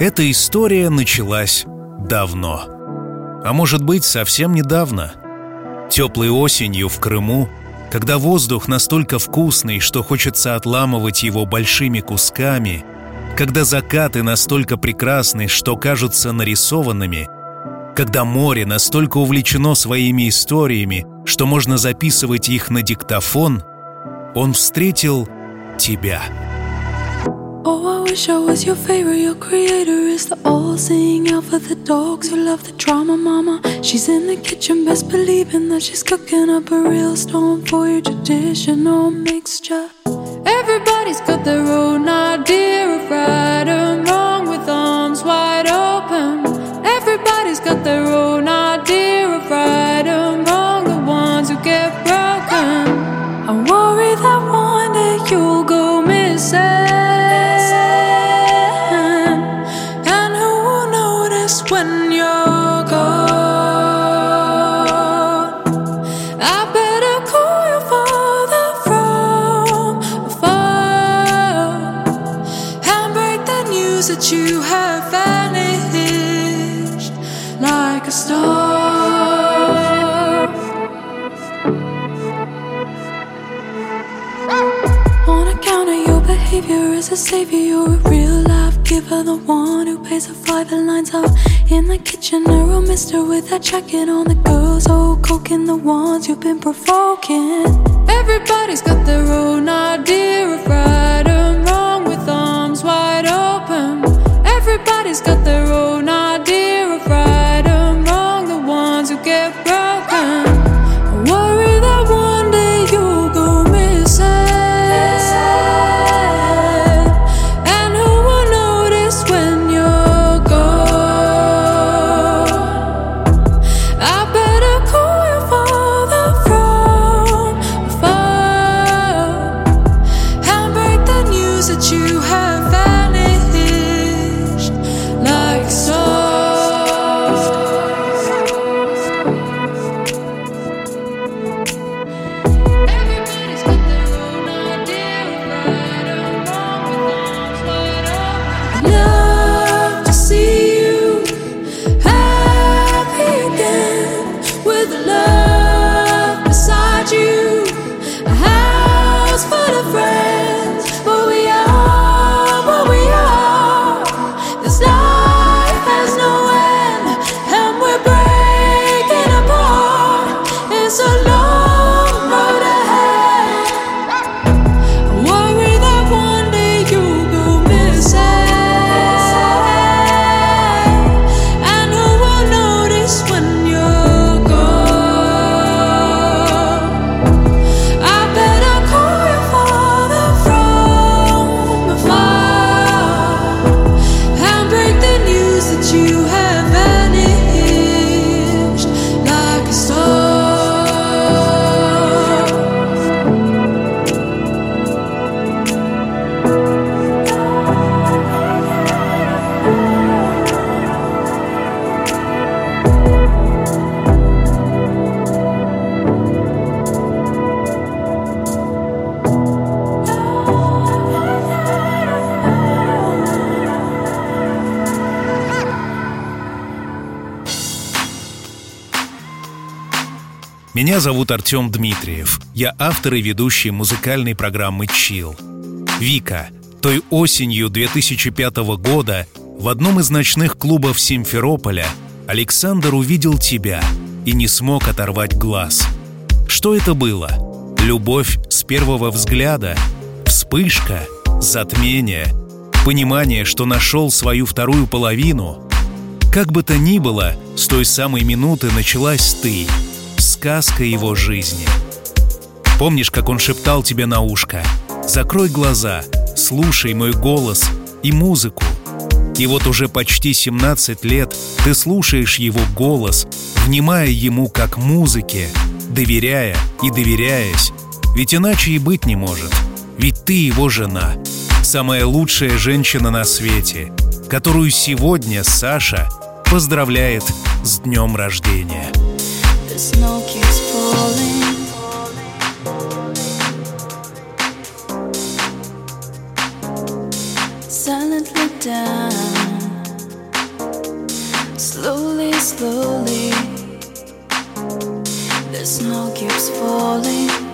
Эта история началась давно. А может быть, совсем недавно. Теплой осенью в Крыму, когда воздух настолько вкусный, что хочется отламывать его большими кусками, когда закаты настолько прекрасны, что кажутся нарисованными, когда море настолько увлечено своими историями, что можно записывать их на диктофон, он встретил тебя — Oh, I wish I was your favorite. Your creator is the all seeing out for the dogs who love the drama, mama. She's in the kitchen, best believing that she's cooking up a real storm for your traditional mixture. Everybody's got their own idea of right behavior as a savior, you're a real life giver, the one who pays the five and lines up in the kitchen. A real mister with that jacket on. The girls all coking, the ones you've been provoking. Everybody's got their own idea Меня зовут Артем Дмитриев. Я автор и ведущий музыкальной программы «Чил». Вика, той осенью 2005 года в одном из ночных клубов Симферополя Александр увидел тебя и не смог оторвать глаз. Что это было? Любовь с первого взгляда? Вспышка? Затмение? Понимание, что нашел свою вторую половину? Как бы то ни было, с той самой минуты началась ты — сказка его жизни. Помнишь, как он шептал тебе на ушко «Закрой глаза, слушай мой голос и музыку». И вот уже почти 17 лет ты слушаешь его голос, внимая ему как музыке, доверяя и доверяясь. Ведь иначе и быть не может. Ведь ты его жена, самая лучшая женщина на свете, которую сегодня Саша поздравляет с днем рождения. The snow keeps falling. Silently down. Slowly, slowly. The snow keeps falling.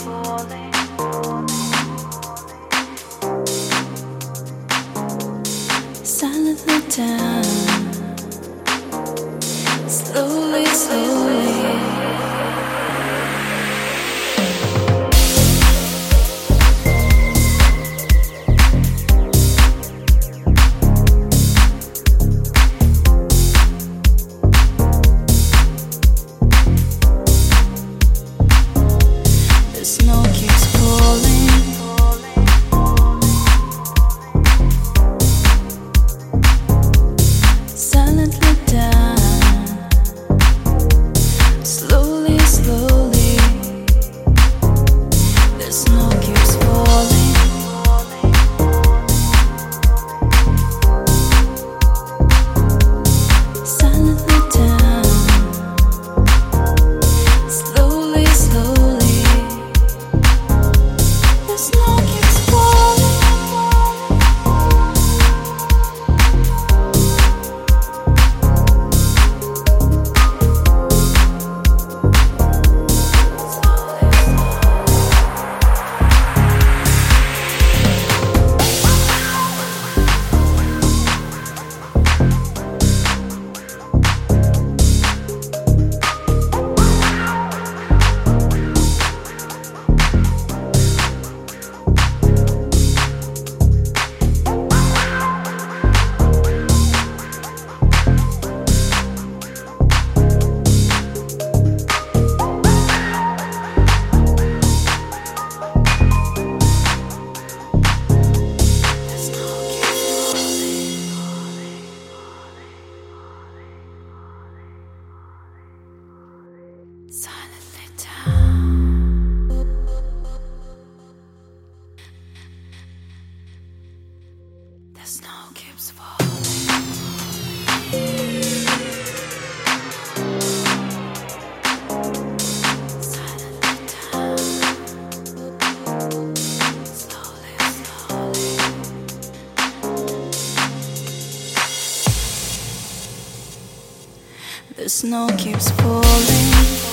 The snow keeps falling.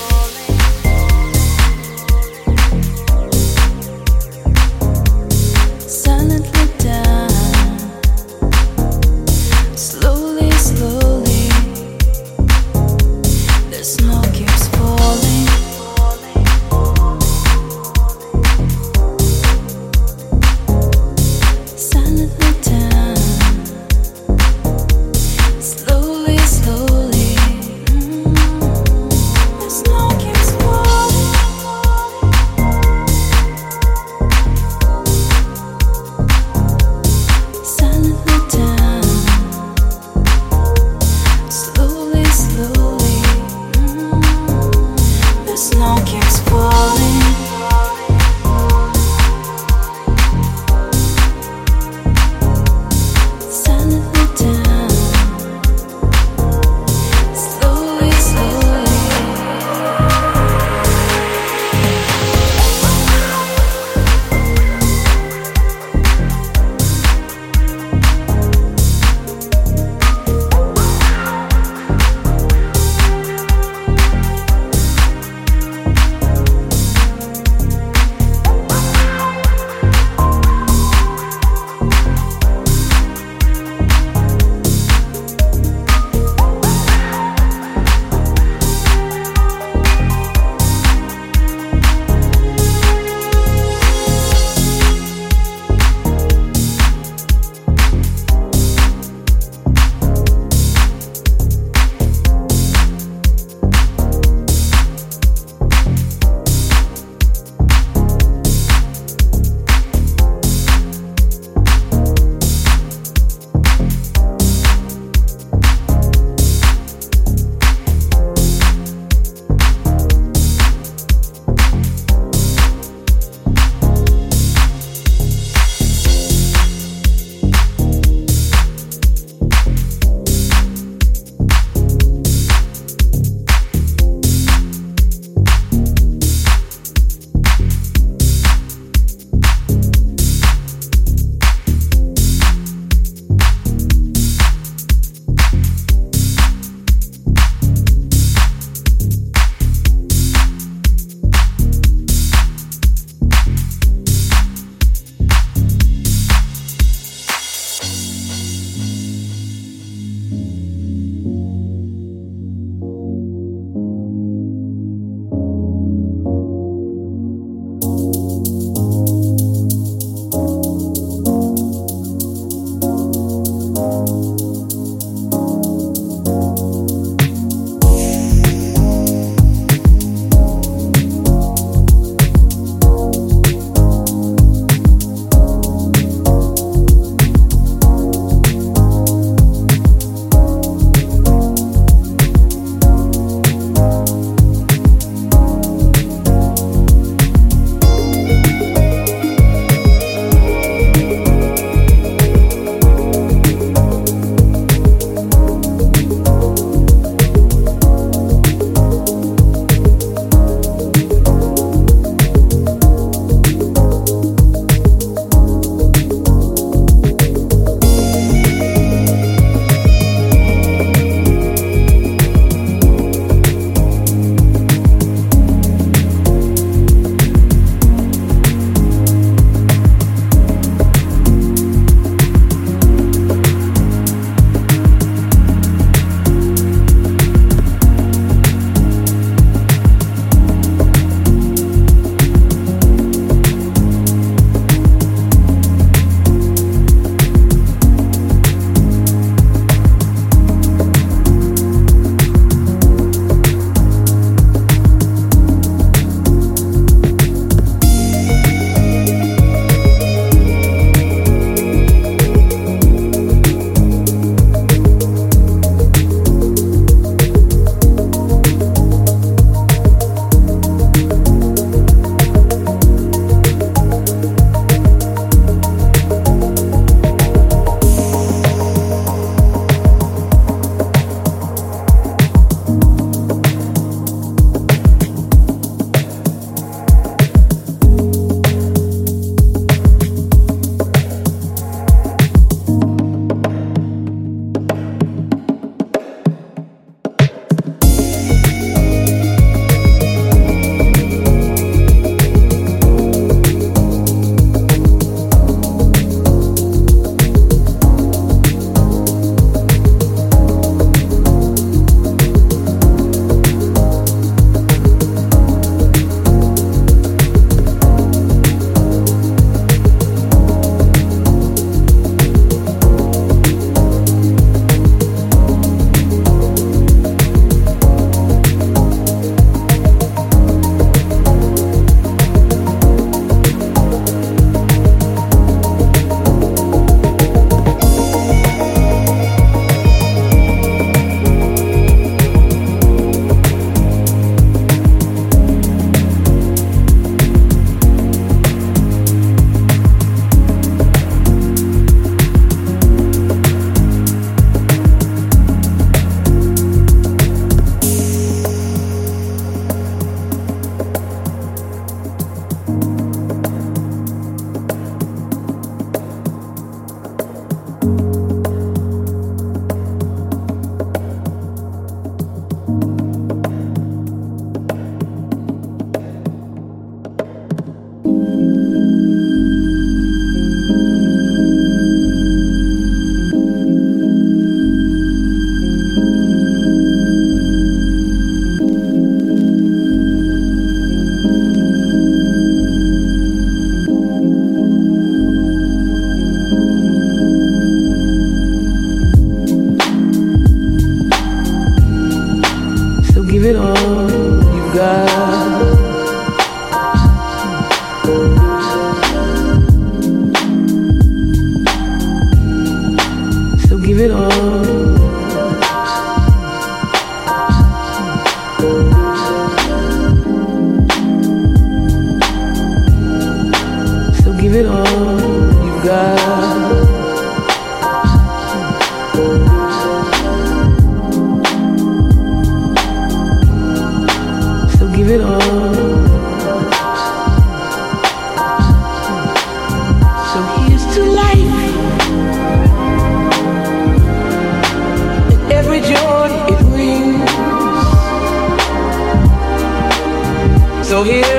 here.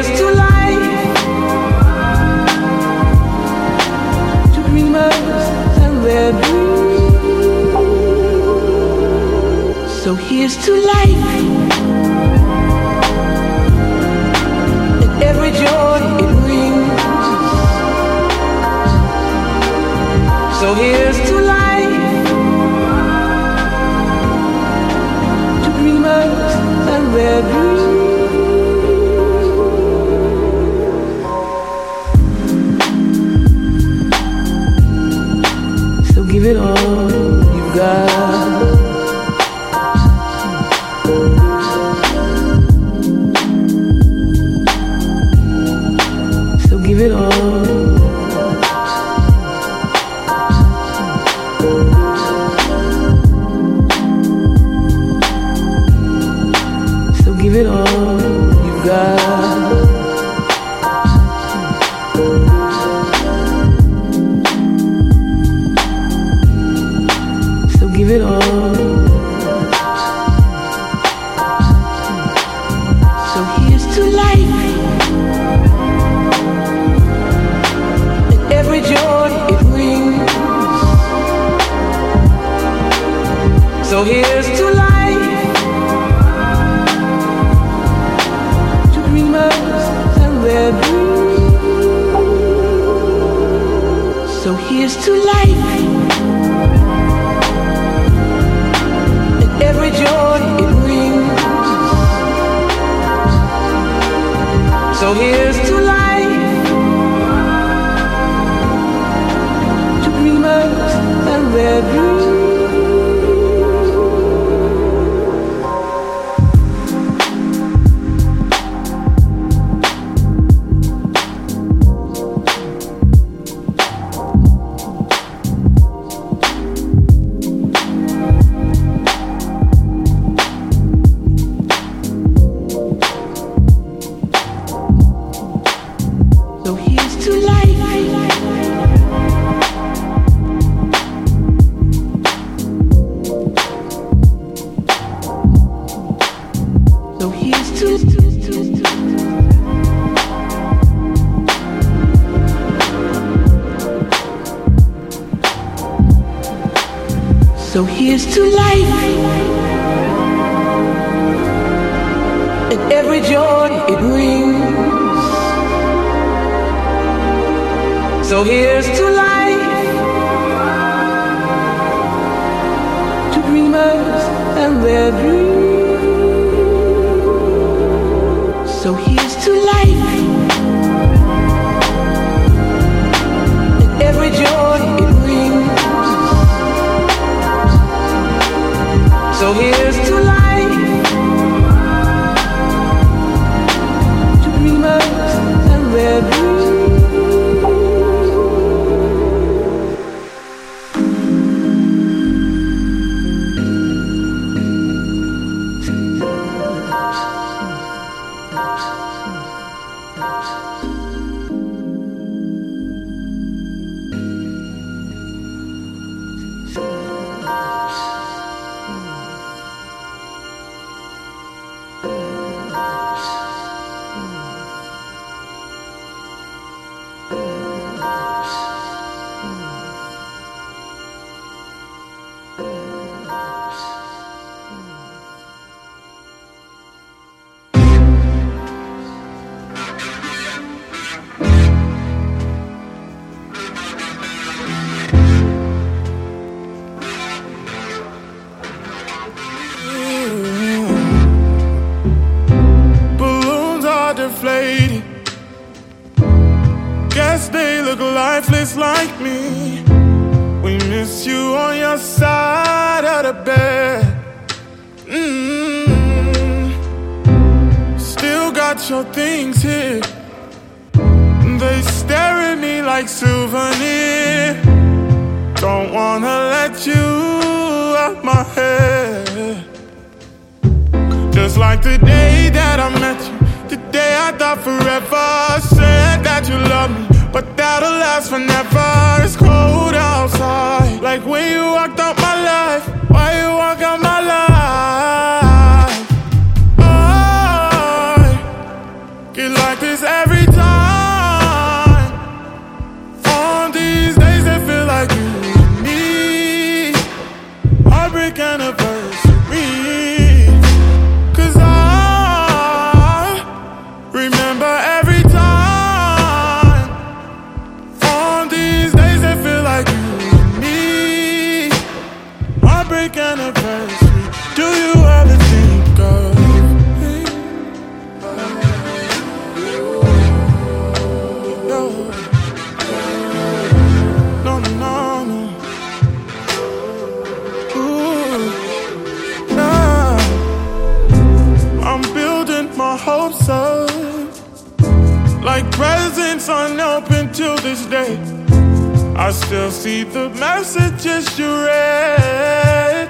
Till this day. I still see the messages you read.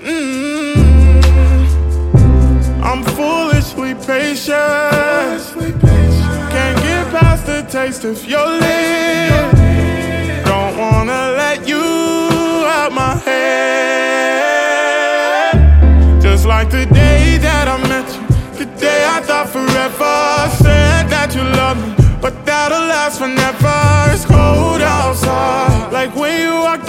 Mm. I'm foolishly patient. Can't get past the taste of your lips. Don't wanna let you out my head. Just like the day that I met you, the day I thought forever. Said that you love me, but that'll last forever. It's cold outside, like when you walked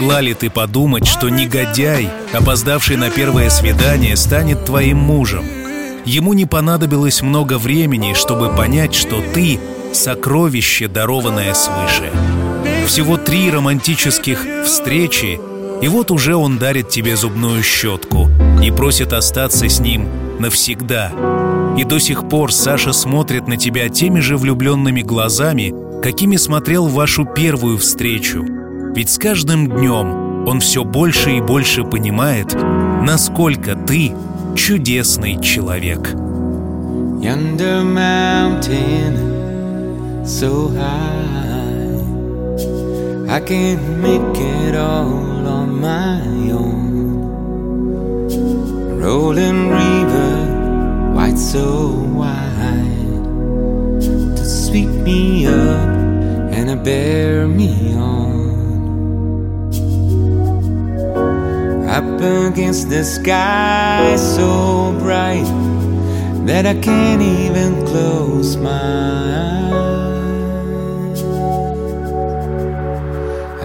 Могла ли ты подумать, что негодяй, опоздавший на первое свидание, станет твоим мужем? Ему не понадобилось много времени, чтобы понять, что ты — сокровище, дарованное свыше. Всего три романтических встречи, и вот уже он дарит тебе зубную щетку и просит остаться с ним навсегда. И до сих пор Саша смотрит на тебя теми же влюбленными глазами, какими смотрел вашу первую встречу. Ведь с каждым днем он все больше и больше понимает, насколько ты чудесный человек. Yonder mountain, so high, I can't make it all on my own. Rolling river, white so wide, to sweep me up and bear me on. Up against the sky so bright that I can't even close my eyes.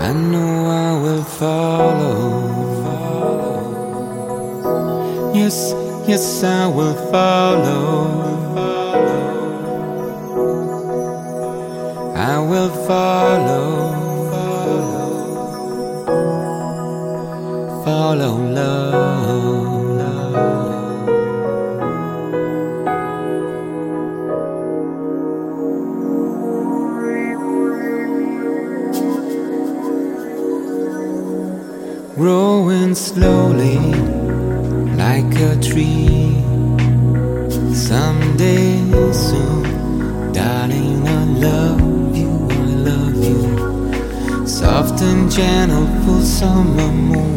I know I will follow. Yes, yes, I will follow. I will follow. Love. growing slowly like a tree. Someday soon, darling, I love you, I love you. Soft and gentle, full summer moon,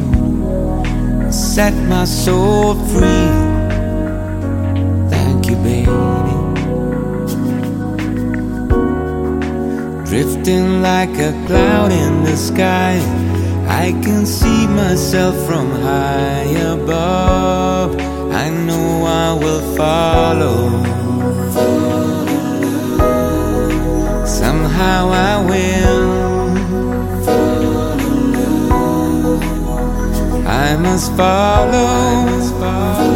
set my soul free. Thank you, baby. Drifting like a cloud in the sky, I can see myself from high above. I know I will follow. Somehow I will. I must follow. I must follow.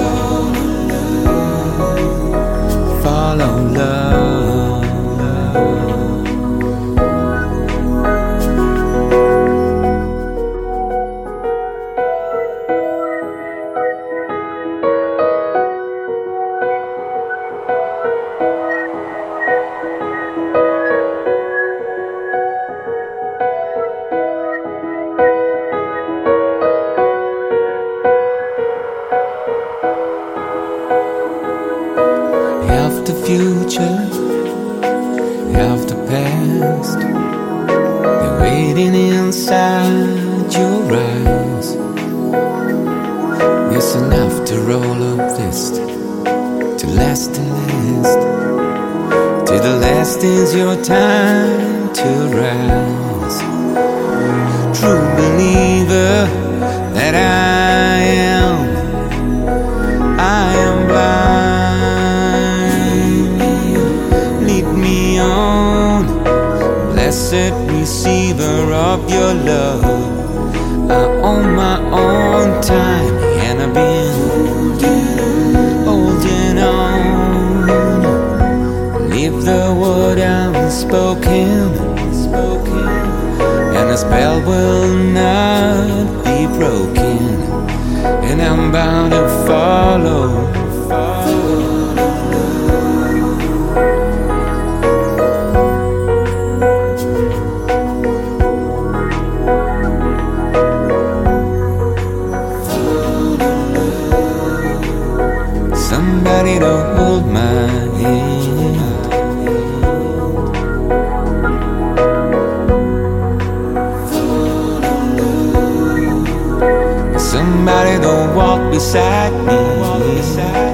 Beside me.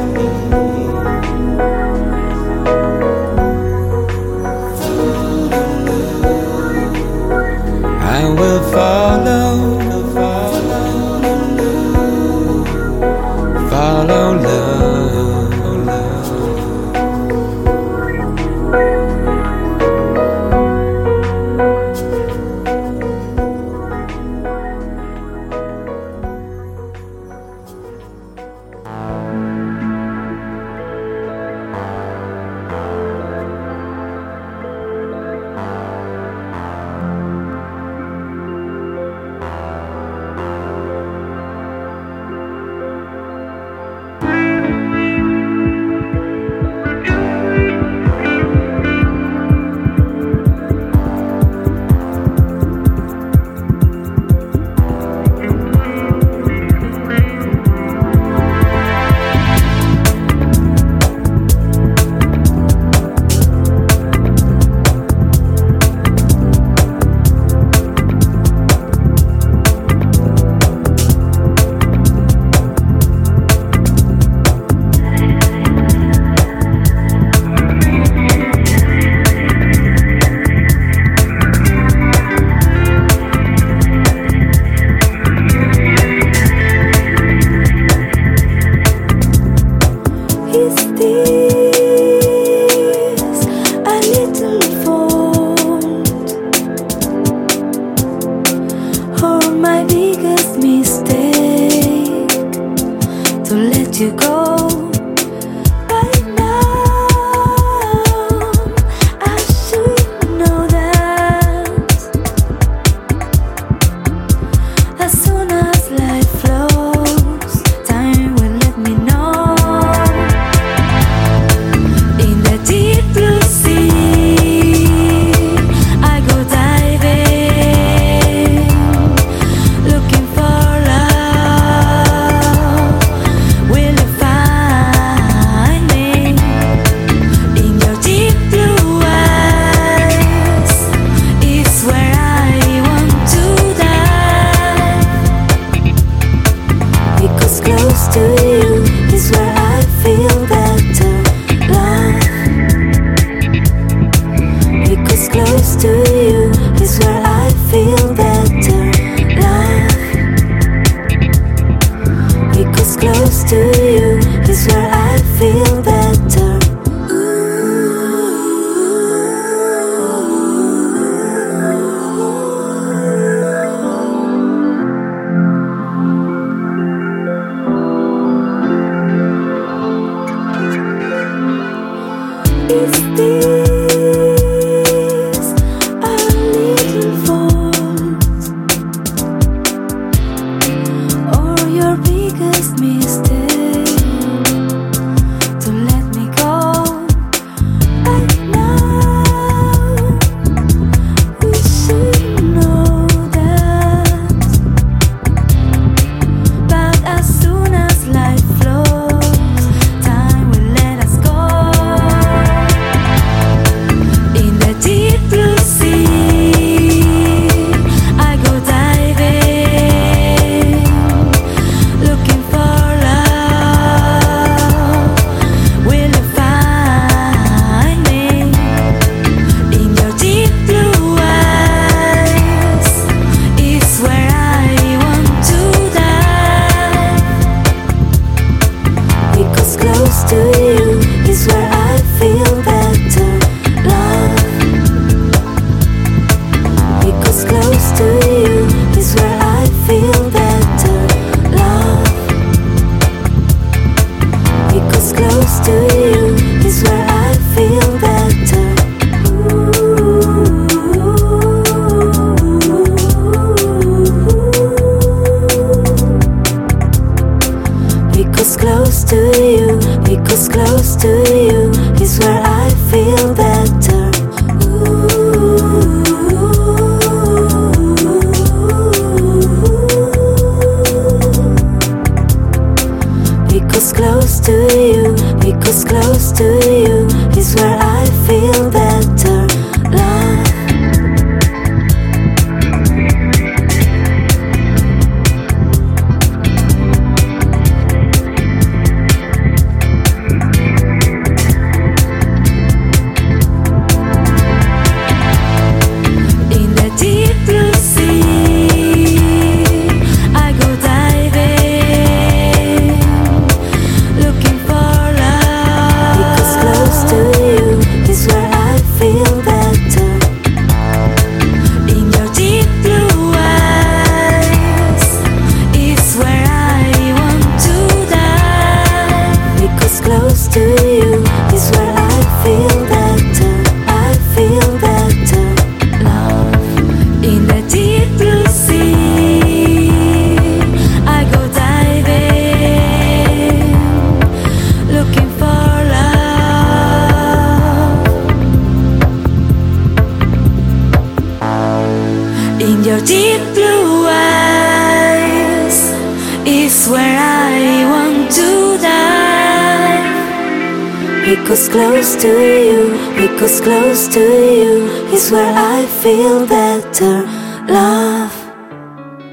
Close to you, because close to you is where I feel better, love.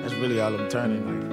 That's really all I'm turning like.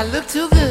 I look too good.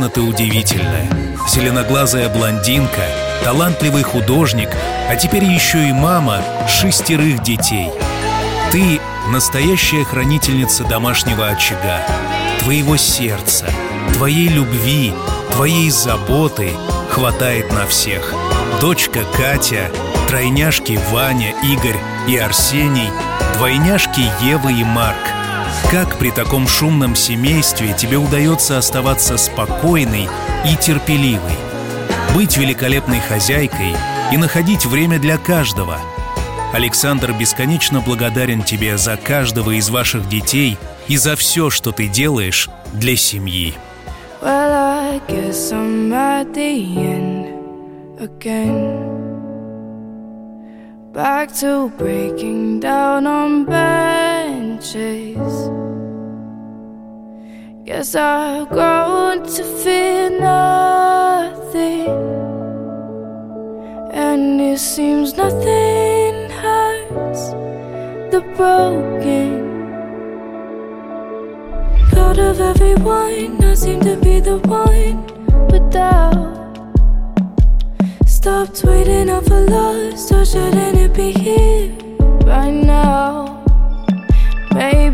конечно, ты удивительная. Зеленоглазая блондинка, талантливый художник, а теперь еще и мама шестерых детей. Ты — настоящая хранительница домашнего очага, твоего сердца, твоей любви, твоей заботы хватает на всех. Дочка Катя, тройняшки Ваня, Игорь и Арсений, двойняшки Ева и Марк — как при таком шумном семействе тебе удается оставаться спокойной и терпеливой, быть великолепной хозяйкой и находить время для каждого? Александр бесконечно благодарен тебе за каждого из ваших детей и за все, что ты делаешь для семьи. Well, I guess I'm at the end again. Back to breaking down on bed. chase. Guess I've grown to fear nothing, and it seems nothing hurts the broken. Out of everyone, I seem to be the one without. Stopped waiting up for love, so shouldn't it be here right now?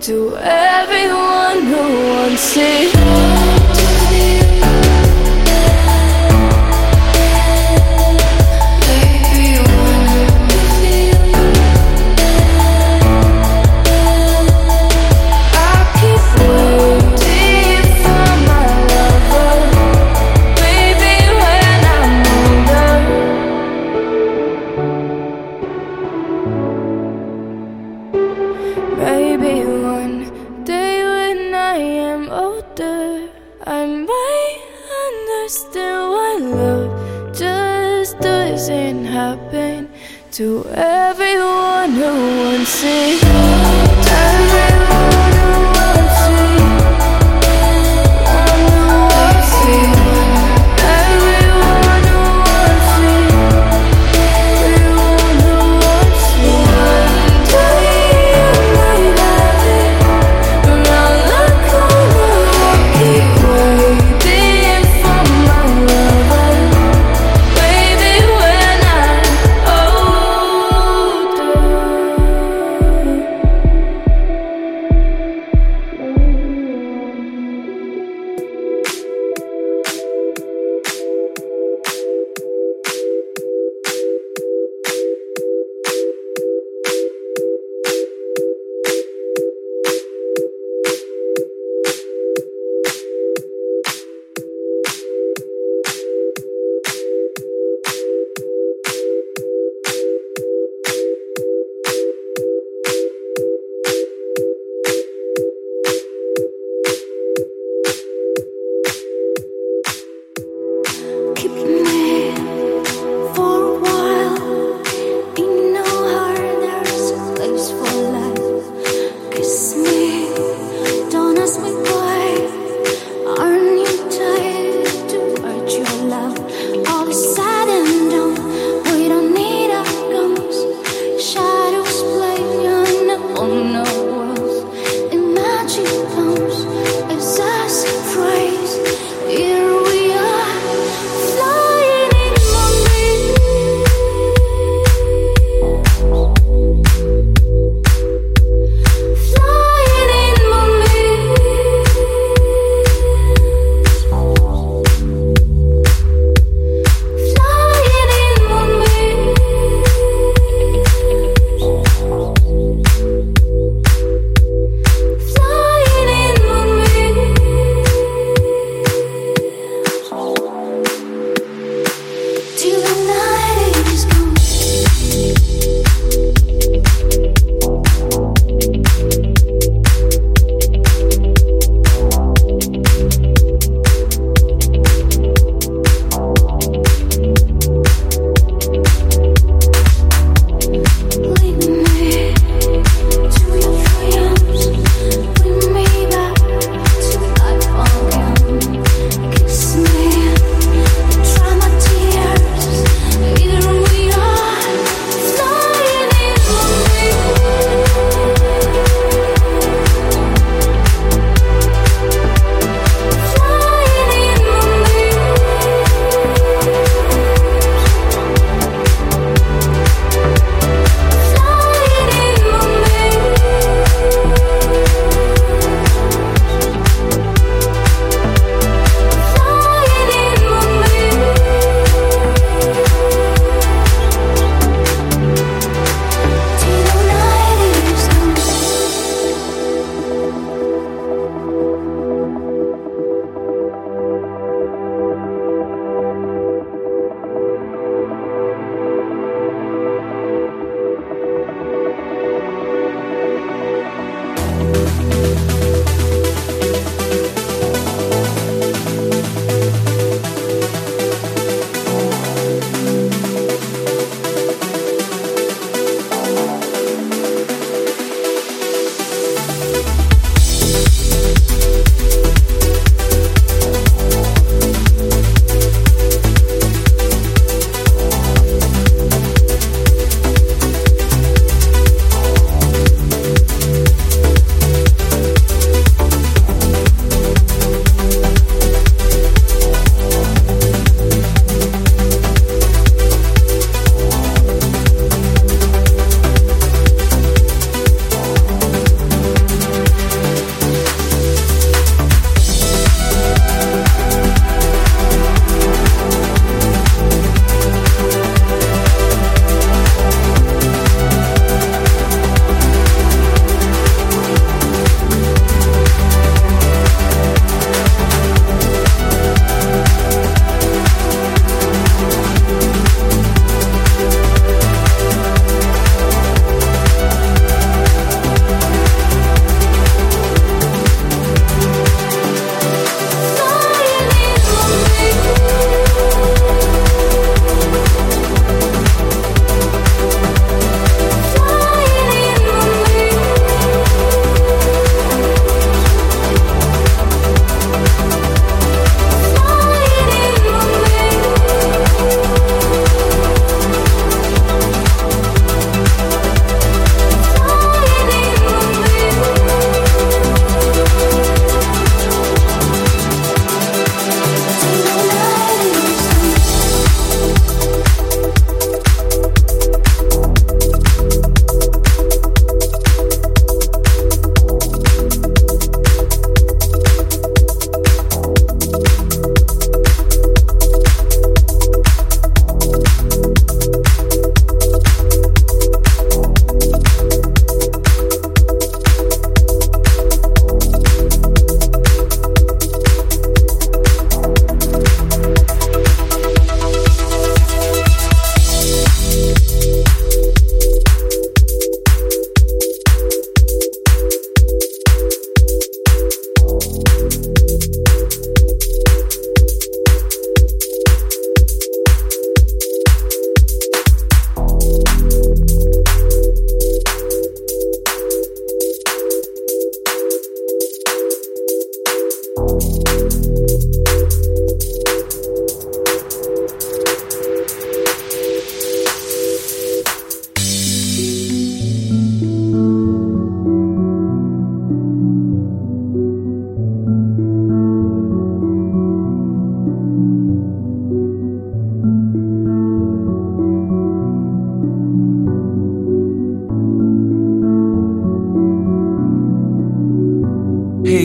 to everyone who wants it.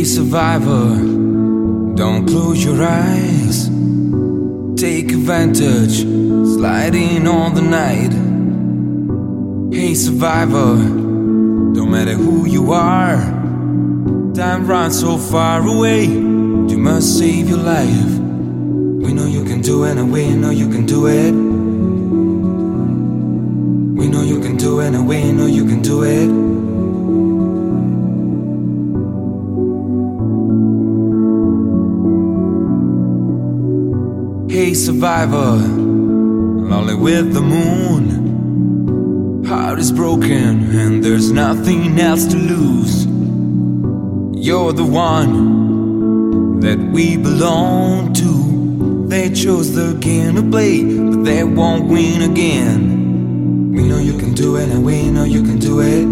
Survivor, don't close your eyes. Take advantage, sliding on the night. Hey, survivor, don't matter who you are. Time runs so far away, you must save your life. We know you can do it, and we know you can do it. We know you can do it, and we know you can do it. Survivor, lonely with the moon. Heart is broken, and there's nothing else to lose. You're the one that we belong to. They chose the game to play, but they won't win again. We know you can do it, and we know you can do it.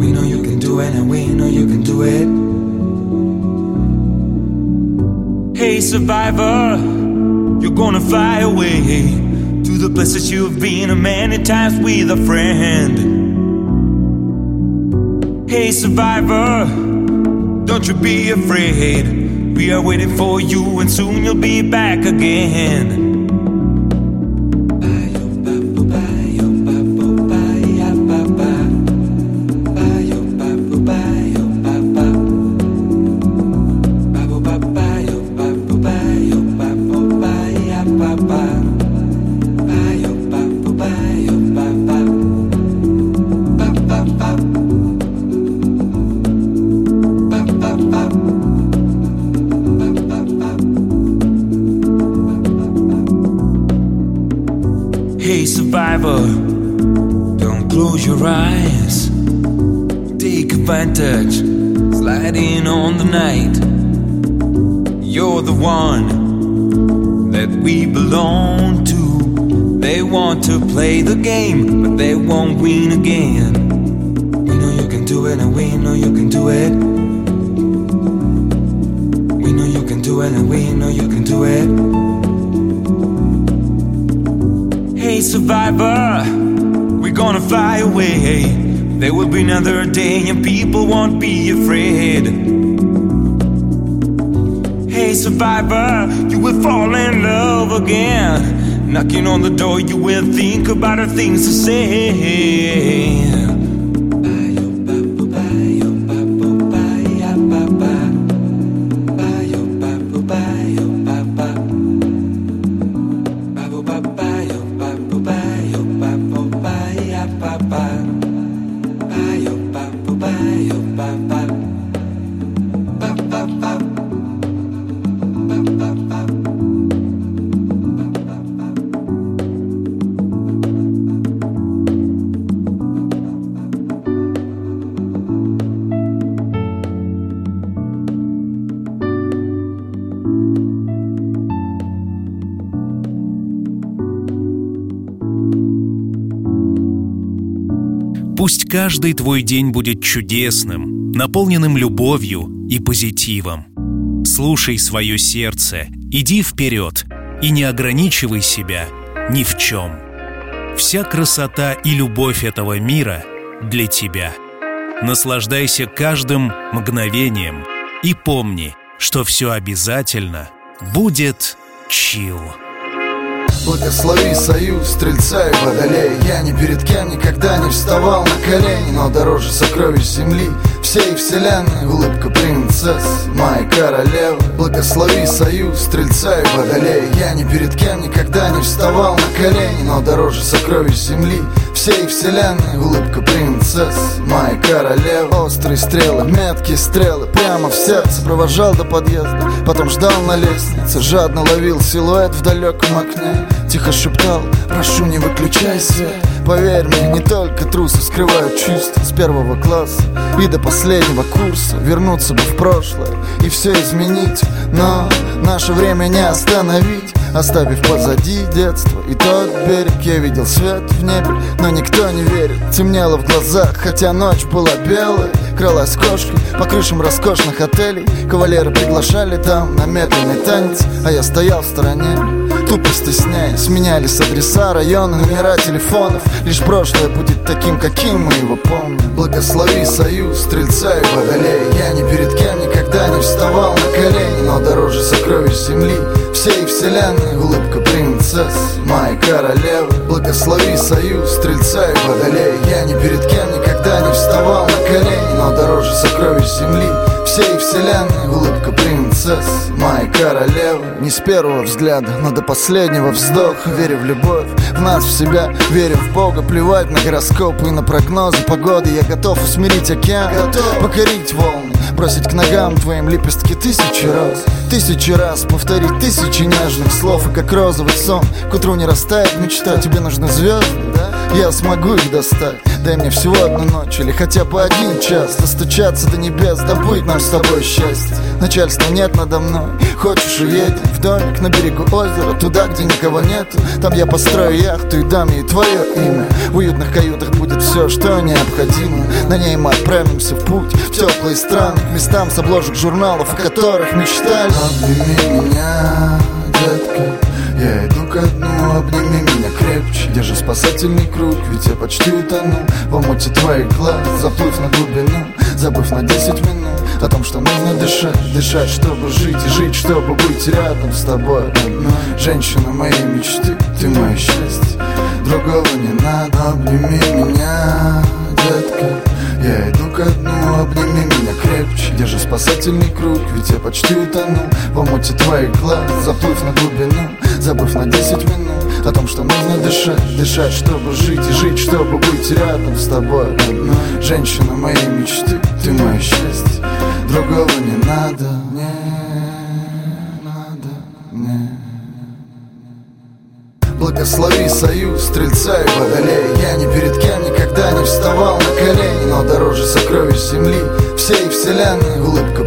We know you can do it, and we know you can do it. Hey, survivor, you're gonna fly away to the places you've been many times with a friend. Hey, survivor, don't you be afraid. We are waiting for you, and soon you'll be back again. Survivor, don't close your eyes. Take advantage, sliding on the night. You're the one that we belong to. They want to play the game, but they won't win again. We know you can do it, and we know you can do it. We know you can do it, and we know you can do it. Survivor, we're gonna fly away. There will be another day, and people won't be afraid. Hey, survivor, you will fall in love again. Knocking on the door, you will think about the things to say. Каждый твой день будет чудесным, наполненным любовью и позитивом. Слушай свое сердце, иди вперед и не ограничивай себя ни в чем. Вся красота и любовь этого мира для тебя. Наслаждайся каждым мгновением и помни, что все обязательно будет чил. Благослови союз стрельца и водолея Я ни перед кем никогда не вставал на колени Но дороже сокровищ земли Всей вселенной. Улыбка принцесс Моя королева. Благослови союз стрельца и водолея Я ни перед кем никогда не вставал на колени Но дороже сокровищ земли Всей вселенной. Улыбка принцесс Моя королева. Острые стрелы, меткие стрелы Прямо в сердце провожал до подъезда. Потом ждал на лестнице Жадно ловил силуэт в далеком окне Тихо шептал, прошу не выключай свет Поверь мне, не только трусы скрывают чувства С первого класса и до последнего курса. Вернуться бы в прошлое и все изменить Но наше время не остановить Оставив позади детство. И тот берег Я видел свет в небе, но никто не верит. Темнело в глазах, хотя ночь была белая Кралась кошки по крышам роскошных отелей. Кавалеры приглашали там на медленный танец А я стоял в стороне. Тупо стесняясь, менялись адреса, районы, номера телефонов. Лишь прошлое будет таким, каким мы его помним. Благослови союз, стрельца и водолея. Я ни перед кем никогда не вставал на колени Но дороже сокровищ земли всей вселенной. Улыбка принцесс, моей королевы Благослови союз, стрельца и водолея. Я ни перед кем никогда не вставал на колени Но дороже сокровищ земли всей вселенной. Улыбка принцесс, моей королевы Не с первого взгляда, но до последнего вздоха. Верю в любовь, в нас, в себя. Верю в Бога, плевать на гороскопы и на прогнозы погоды. Я готов усмирить океан, готов. покорить волны Бросить к ногам твоим лепестки тысячи раз Тысячи раз повторить тысячи нежных слов. И как розовый сон к утру не растает мечта. Тебе нужны звезды, да? Я смогу их достать Дай мне всего одну ночь или хотя бы один час. Достучаться до небес, будет нам с тобой счастье. Начальства нет надо мной Хочешь уедем в домик на берегу озера Туда, где никого нету. Там я построю яхту и дам ей твое имя. В уютных каютах будет все, что необходимо. На ней мы отправимся в путь В теплые страны, к местам с обложек журналов О которых мечтали. Обними меня, детка я иду ко дну, обними меня крепче. Держи спасательный круг, ведь я почти утонул. В омуте твоих глаз, заплыв на глубину. Забыв на 10 минут о том, что нужно дышать. Дышать, чтобы жить и жить, чтобы быть рядом с тобой Одна женщина моей мечты, ты мое счастье. Другого не надо, обними меня, детка. Я иду ко дну, обними меня крепче. Держи спасательный круг, ведь я почти утонул. В омуте твоих глаз, заплыв на глубину Забыв на 10 минут о том, что нужно дышать Дышать, чтобы жить и жить, чтобы быть рядом с тобой Одна женщина моей мечты, ты мое счастье. Другого не надо, не надо, не Благослови союз, стрельца и водолея. Я ни перед кем никогда не вставал на колени Но дороже сокровищ земли всей вселенной. Улыбка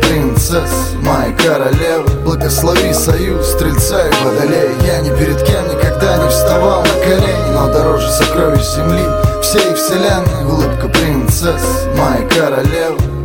принцесс, моей королевы Благослови союз, стрельца и водолея. Я ни перед кем никогда не вставал на колени Но дороже сокровищ земли всей вселенной. Улыбка принцесс, моей королевы